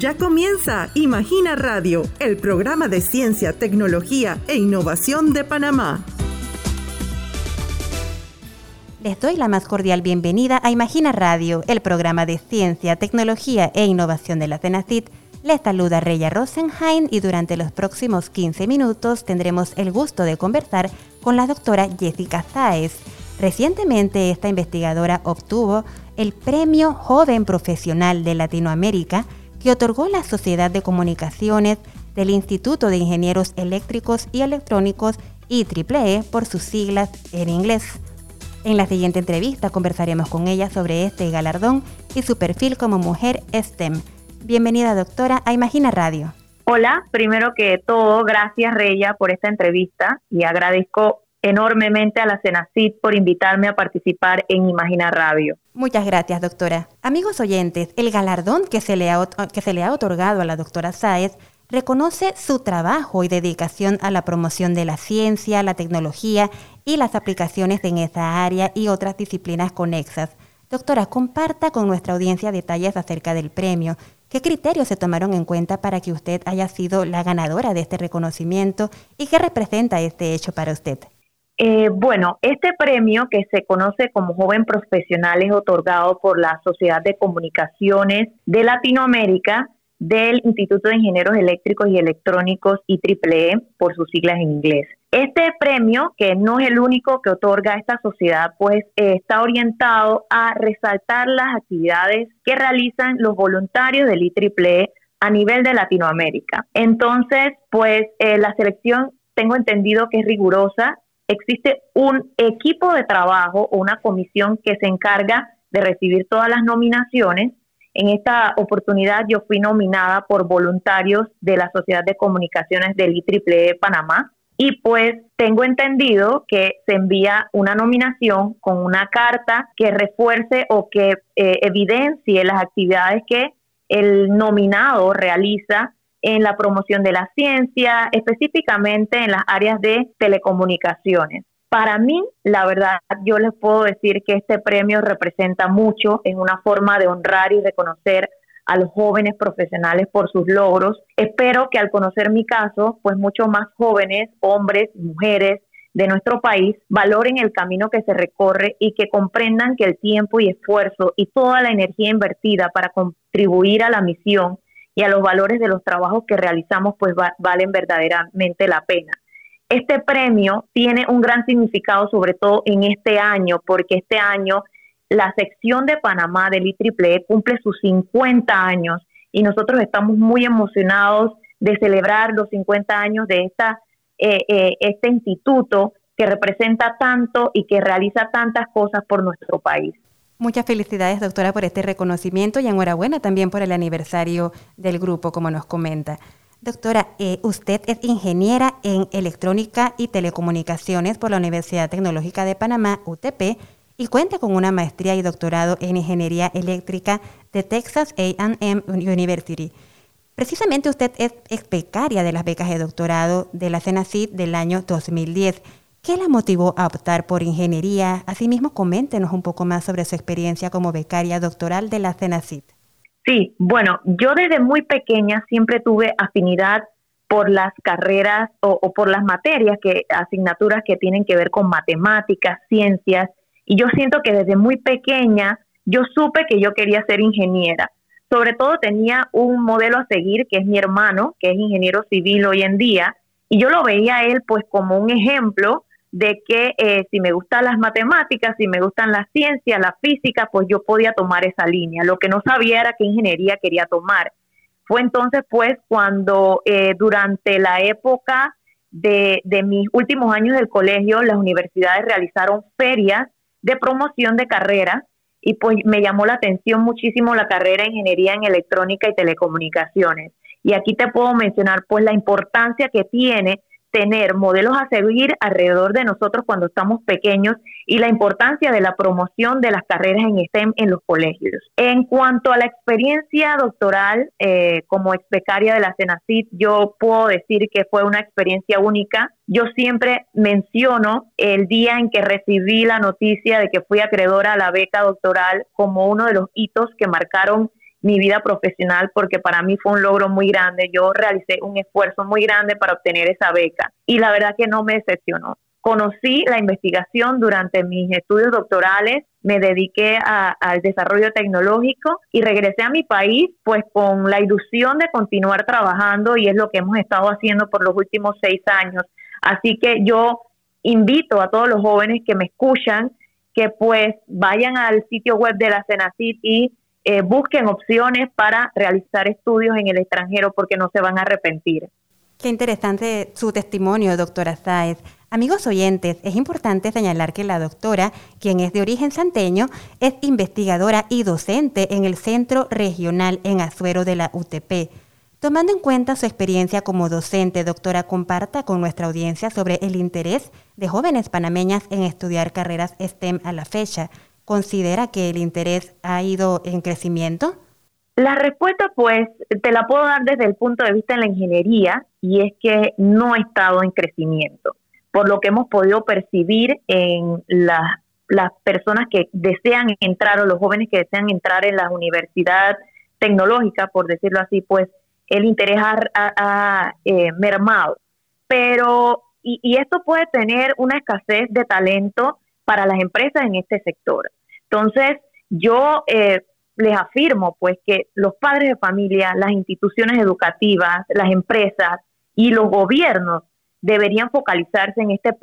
Ya comienza Imagina Radio, el programa de ciencia, tecnología e innovación de Panamá. Les doy la más cordial bienvenida a Imagina Radio, el programa de ciencia, tecnología e innovación de la CENACIT. Les saluda Reya Rosenheim y durante los próximos 15 minutos tendremos el gusto de conversar con la doctora Jessica Sáez. Recientemente esta investigadora obtuvo el Premio Joven Profesional de Latinoamérica que otorgó la Sociedad de Comunicaciones del Instituto de Ingenieros Eléctricos y Electrónicos IEEE por sus siglas en inglés. En la siguiente entrevista conversaremos con ella sobre este galardón y su perfil como mujer STEM. Bienvenida doctora a Imagina Radio. Hola, primero que todo, gracias Reya por esta entrevista y agradezco enormemente a la CENACIT por invitarme a participar en Imagina Radio. Muchas gracias, doctora. Amigos oyentes, el galardón que se le ha, que se le ha otorgado a la doctora Sáez reconoce su trabajo y dedicación a la promoción de la ciencia, la tecnología y las aplicaciones en esa área y otras disciplinas conexas. Doctora, comparta con nuestra audiencia detalles acerca del premio. ¿Qué criterios se tomaron en cuenta para que usted haya sido la ganadora de este reconocimiento y qué representa este hecho para usted? Eh, bueno, este premio que se conoce como Joven Profesional es otorgado por la Sociedad de Comunicaciones de Latinoamérica del Instituto de Ingenieros Eléctricos y Electrónicos IEEE por sus siglas en inglés. Este premio, que no es el único que otorga esta sociedad, pues está orientado a resaltar las actividades que realizan los voluntarios del IEEE a nivel de Latinoamérica. Entonces, pues eh, la selección tengo entendido que es rigurosa existe un equipo de trabajo o una comisión que se encarga de recibir todas las nominaciones. En esta oportunidad yo fui nominada por voluntarios de la Sociedad de Comunicaciones del IEEE Panamá y pues tengo entendido que se envía una nominación con una carta que refuerce o que eh, evidencie las actividades que el nominado realiza en la promoción de la ciencia, específicamente en las áreas de telecomunicaciones. Para mí, la verdad, yo les puedo decir que este premio representa mucho, en una forma de honrar y reconocer a los jóvenes profesionales por sus logros. Espero que al conocer mi caso, pues muchos más jóvenes, hombres, mujeres de nuestro país, valoren el camino que se recorre y que comprendan que el tiempo y esfuerzo y toda la energía invertida para contribuir a la misión y a los valores de los trabajos que realizamos pues valen verdaderamente la pena. Este premio tiene un gran significado sobre todo en este año porque este año la sección de Panamá del IEEE cumple sus 50 años y nosotros estamos muy emocionados de celebrar los 50 años de esta, eh, eh, este instituto que representa tanto y que realiza tantas cosas por nuestro país. Muchas felicidades, doctora, por este reconocimiento y enhorabuena también por el aniversario del grupo, como nos comenta. Doctora, eh, usted es ingeniera en electrónica y telecomunicaciones por la Universidad Tecnológica de Panamá, UTP, y cuenta con una maestría y doctorado en ingeniería eléctrica de Texas AM University. Precisamente usted es becaria de las becas de doctorado de la CENACID del año 2010 ¿Qué la motivó a optar por ingeniería? Asimismo, coméntenos un poco más sobre su experiencia como becaria doctoral de la CENACIT. Sí, bueno, yo desde muy pequeña siempre tuve afinidad por las carreras o, o, por las materias, que asignaturas que tienen que ver con matemáticas, ciencias, y yo siento que desde muy pequeña yo supe que yo quería ser ingeniera. Sobre todo tenía un modelo a seguir, que es mi hermano, que es ingeniero civil hoy en día, y yo lo veía a él pues como un ejemplo de que eh, si me gustan las matemáticas, si me gustan las ciencias, la física, pues yo podía tomar esa línea. Lo que no sabía era qué ingeniería quería tomar. Fue entonces pues cuando eh, durante la época de, de mis últimos años del colegio, las universidades realizaron ferias de promoción de carreras y pues me llamó la atención muchísimo la carrera de ingeniería en electrónica y telecomunicaciones. Y aquí te puedo mencionar pues la importancia que tiene tener modelos a seguir alrededor de nosotros cuando estamos pequeños y la importancia de la promoción de las carreras en STEM en los colegios. En cuanto a la experiencia doctoral eh, como ex becaria de la CENACIT, yo puedo decir que fue una experiencia única. Yo siempre menciono el día en que recibí la noticia de que fui acreedora a la beca doctoral como uno de los hitos que marcaron mi vida profesional porque para mí fue un logro muy grande. Yo realicé un esfuerzo muy grande para obtener esa beca y la verdad que no me decepcionó. Conocí la investigación durante mis estudios doctorales, me dediqué al desarrollo tecnológico y regresé a mi país pues con la ilusión de continuar trabajando y es lo que hemos estado haciendo por los últimos seis años. Así que yo invito a todos los jóvenes que me escuchan que pues vayan al sitio web de la Cenacit y eh, busquen opciones para realizar estudios en el extranjero porque no se van a arrepentir. Qué interesante su testimonio, doctora Sáez. Amigos oyentes, es importante señalar que la doctora, quien es de origen santeño, es investigadora y docente en el Centro Regional en Azuero de la UTP. Tomando en cuenta su experiencia como docente, doctora, comparta con nuestra audiencia sobre el interés de jóvenes panameñas en estudiar carreras STEM a la fecha. ¿Considera que el interés ha ido en crecimiento? La respuesta, pues, te la puedo dar desde el punto de vista de la ingeniería y es que no ha estado en crecimiento, por lo que hemos podido percibir en las personas que desean entrar o los jóvenes que desean entrar en la universidad tecnológica, por decirlo así, pues el interés ha, eh, mermado. Pero, y, esto puede tener una escasez de talento para las empresas en este sector. Entonces, yo eh, les afirmo pues que los padres de familia, las instituciones educativas, las empresas y los gobiernos deberían focalizarse en este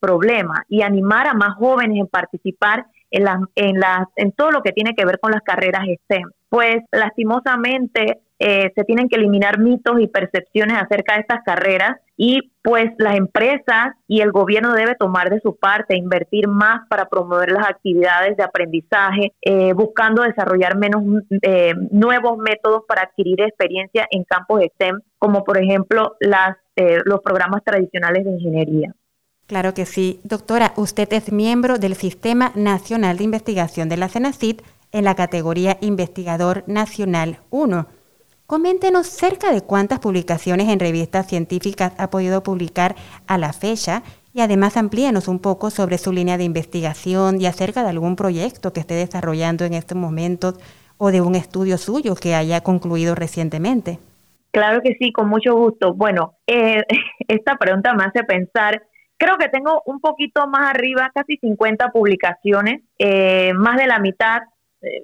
problema y animar a más jóvenes en participar en, en, en todo lo que tiene que ver con las carreras STEM. Pues lastimosamente eh, se tienen que eliminar mitos y percepciones acerca de estas carreras y pues las empresas y el gobierno debe tomar de su parte, invertir más para promover las actividades de aprendizaje, eh, buscando desarrollar menos eh, nuevos métodos para adquirir experiencia en campos STEM, como por ejemplo las, los programas tradicionales de ingeniería. Claro que sí. Doctora, usted es miembro del Sistema Nacional de Investigación de la CENACIT en la categoría Investigador Nacional 1. Coméntenos cerca de cuántas publicaciones en revistas científicas ha podido publicar a la fecha y además amplíenos un poco sobre su línea de investigación y acerca de algún proyecto que esté desarrollando en estos momentos o de un estudio suyo que haya concluido recientemente. Claro que sí, con mucho gusto. Bueno, eh, esta pregunta me hace pensar, creo que tengo un poquito más arriba, casi 50 publicaciones, eh, más de la mitad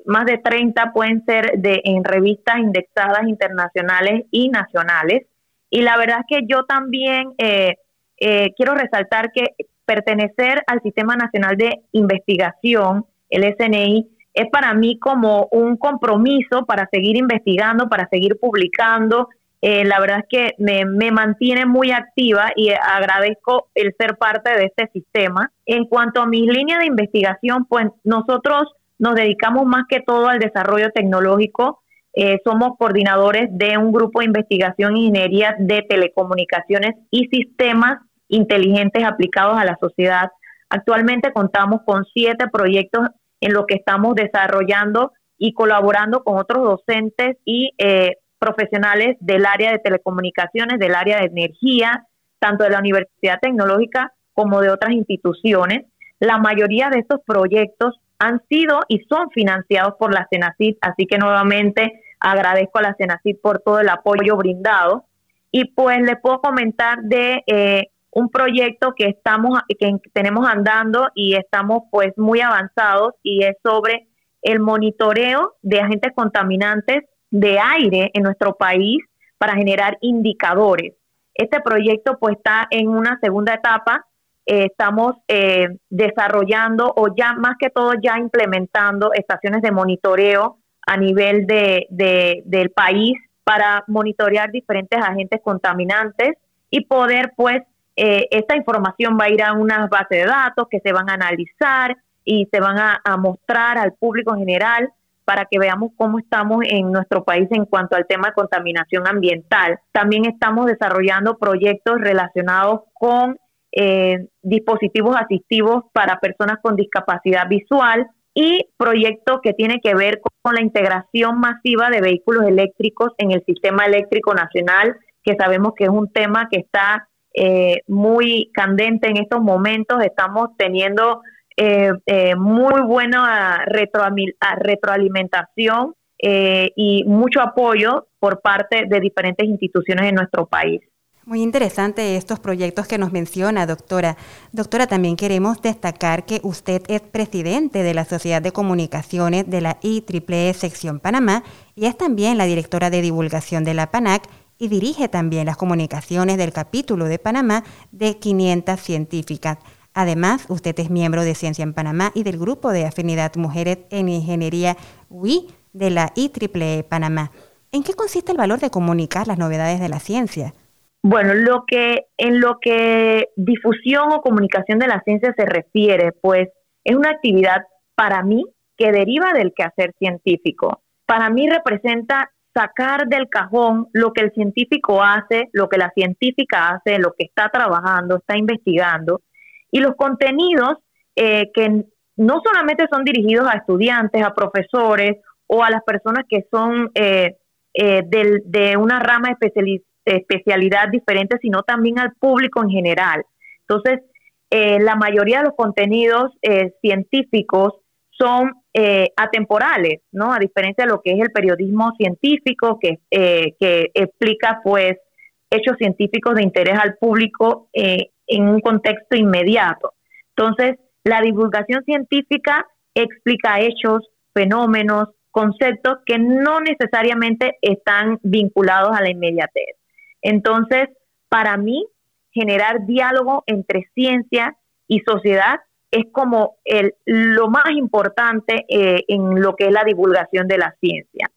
más de 30 pueden ser de, en revistas indexadas internacionales y nacionales. Y la verdad es que yo también eh, eh, quiero resaltar que pertenecer al Sistema Nacional de Investigación, el SNI, es para mí como un compromiso para seguir investigando, para seguir publicando. la verdad es que me, me, mantiene muy activa y agradezco el ser parte de este sistema. En cuanto a mis líneas de investigación, pues nosotros nos dedicamos más que todo al desarrollo tecnológico. Eh, somos coordinadores de un grupo de investigación e ingeniería de telecomunicaciones y sistemas inteligentes aplicados a la sociedad. Actualmente contamos con siete proyectos en los que estamos desarrollando y colaborando con otros docentes y eh, profesionales del área de telecomunicaciones, del área de energía, tanto de la Universidad Tecnológica como de otras instituciones. La mayoría de estos proyectos han sido y son financiados por la CENACID, así que nuevamente agradezco a la CENACID por todo el apoyo brindado. Y pues les puedo comentar de eh, un proyecto que estamos que tenemos andando y estamos pues muy avanzados y es sobre el monitoreo de agentes contaminantes de aire en nuestro país para generar indicadores. Este proyecto pues está en una segunda etapa eh, estamos eh, desarrollando o ya más que todo ya implementando estaciones de monitoreo a nivel de, del país para monitorear diferentes agentes contaminantes y poder pues eh, esta información va a ir a unas bases de datos que se van a analizar y se van a, mostrar al público en general para que veamos cómo estamos en nuestro país en cuanto al tema de contaminación ambiental. También estamos desarrollando proyectos relacionados con eh, dispositivos asistivos para personas con discapacidad visual y proyectos que tiene que ver con la integración masiva de vehículos eléctricos en el sistema eléctrico nacional, que sabemos que es un tema que está eh, muy candente en estos momentos. Estamos teniendo eh, muy buena retroalimentación eh, y mucho apoyo por parte de diferentes instituciones en nuestro país. Muy interesante estos proyectos que nos menciona, doctora. Doctora, también queremos destacar que usted es presidente de la Sociedad de Comunicaciones de la IEEE Sección Panamá y es también la directora de divulgación de la PANAC y dirige también las comunicaciones del capítulo de Panamá de 500 científicas. Además, usted es miembro de Ciencia en Panamá y del grupo de afinidad Mujeres en Ingeniería WI de la IEEE Panamá. ¿En qué consiste el valor de comunicar las novedades de la ciencia? Bueno, lo que en lo que difusión o comunicación de la ciencia se refiere, pues es una actividad para mí que deriva del quehacer científico. Para mí representa sacar del cajón lo que el científico hace, lo que la científica hace, lo que está trabajando, está investigando, y los contenidos eh, que no solamente son dirigidos a estudiantes, a profesores o a las personas que son eh, eh, de una rama especializada especialidad diferente, sino también al público en general. Entonces, eh, la mayoría de los contenidos eh, científicos son eh, atemporales, ¿no? A diferencia de lo que es el periodismo científico, que, que explica, pues, hechos científicos de interés al público en un contexto inmediato. Entonces, la divulgación científica explica hechos, fenómenos, conceptos que no necesariamente están vinculados a la inmediatez. Entonces, para mí, generar diálogo entre ciencia y sociedad es como el, lo más importante eh, en lo que es la divulgación de la ciencia,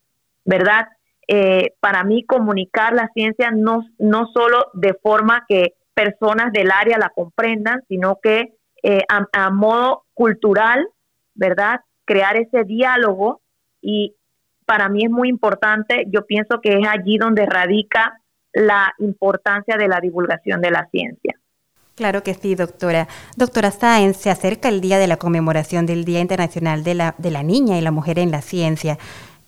¿verdad? Eh, para mí comunicar la ciencia no, no solo de forma que personas del área la comprendan, sino que eh, a, a, modo cultural, ¿verdad? Crear ese diálogo y para mí es muy importante, yo pienso que es allí donde radica la importancia de la divulgación de la ciencia. Claro que sí, doctora. Doctora Sáenz, se acerca el día de la conmemoración del Día Internacional de la, de la Niña y la Mujer en la Ciencia,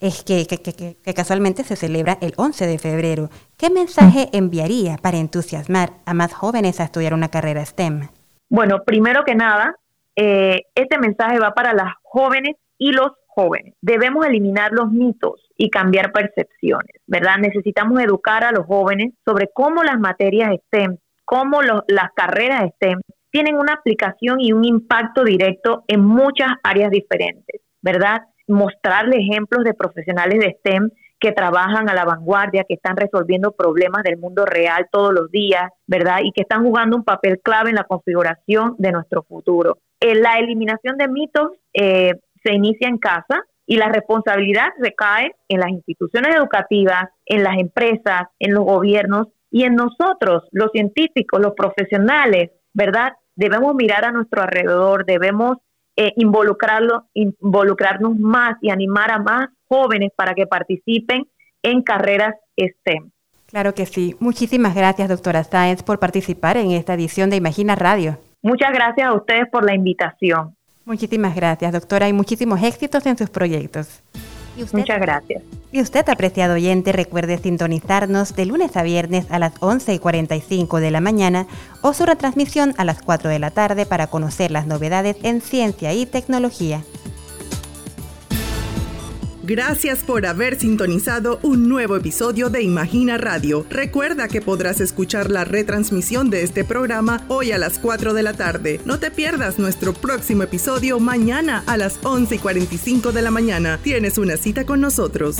es que, que, que, casualmente se celebra el 11 de febrero. ¿Qué mensaje enviaría para entusiasmar a más jóvenes a estudiar una carrera STEM? Bueno, primero que nada, eh, este mensaje va para las jóvenes y los jóvenes. Debemos eliminar los mitos y cambiar percepciones, ¿verdad? Necesitamos educar a los jóvenes sobre cómo las materias STEM, cómo las carreras STEM tienen una aplicación y un impacto directo en muchas áreas diferentes, ¿verdad? Mostrarle ejemplos de profesionales de STEM que trabajan a la vanguardia, que están resolviendo problemas del mundo real todos los días, ¿verdad? Y que están jugando un papel clave en la configuración de nuestro futuro. En la eliminación de mitos eh, se inicia en casa y la responsabilidad recae en las instituciones educativas, en las empresas, en los gobiernos y en nosotros, los científicos, los profesionales, ¿verdad? Debemos mirar a nuestro alrededor, debemos eh, involucrarlo, involucrarnos más y animar a más jóvenes para que participen en carreras STEM. Claro que sí. Muchísimas gracias, doctora Sáenz, por participar en esta edición de Imagina Radio. Muchas gracias a ustedes por la invitación. Muchísimas gracias, doctora, y muchísimos éxitos en sus proyectos. Muchas gracias. Y usted, apreciado oyente, recuerde sintonizarnos de lunes a viernes a las 11 y 45 de la mañana o su retransmisión a las 4 de la tarde para conocer las novedades en ciencia y tecnología. Gracias por haber sintonizado un nuevo episodio de Imagina Radio. Recuerda que podrás escuchar la retransmisión de este programa hoy a las 4 de la tarde. No te pierdas nuestro próximo episodio mañana a las 11 y 45 de la mañana. Tienes una cita con nosotros.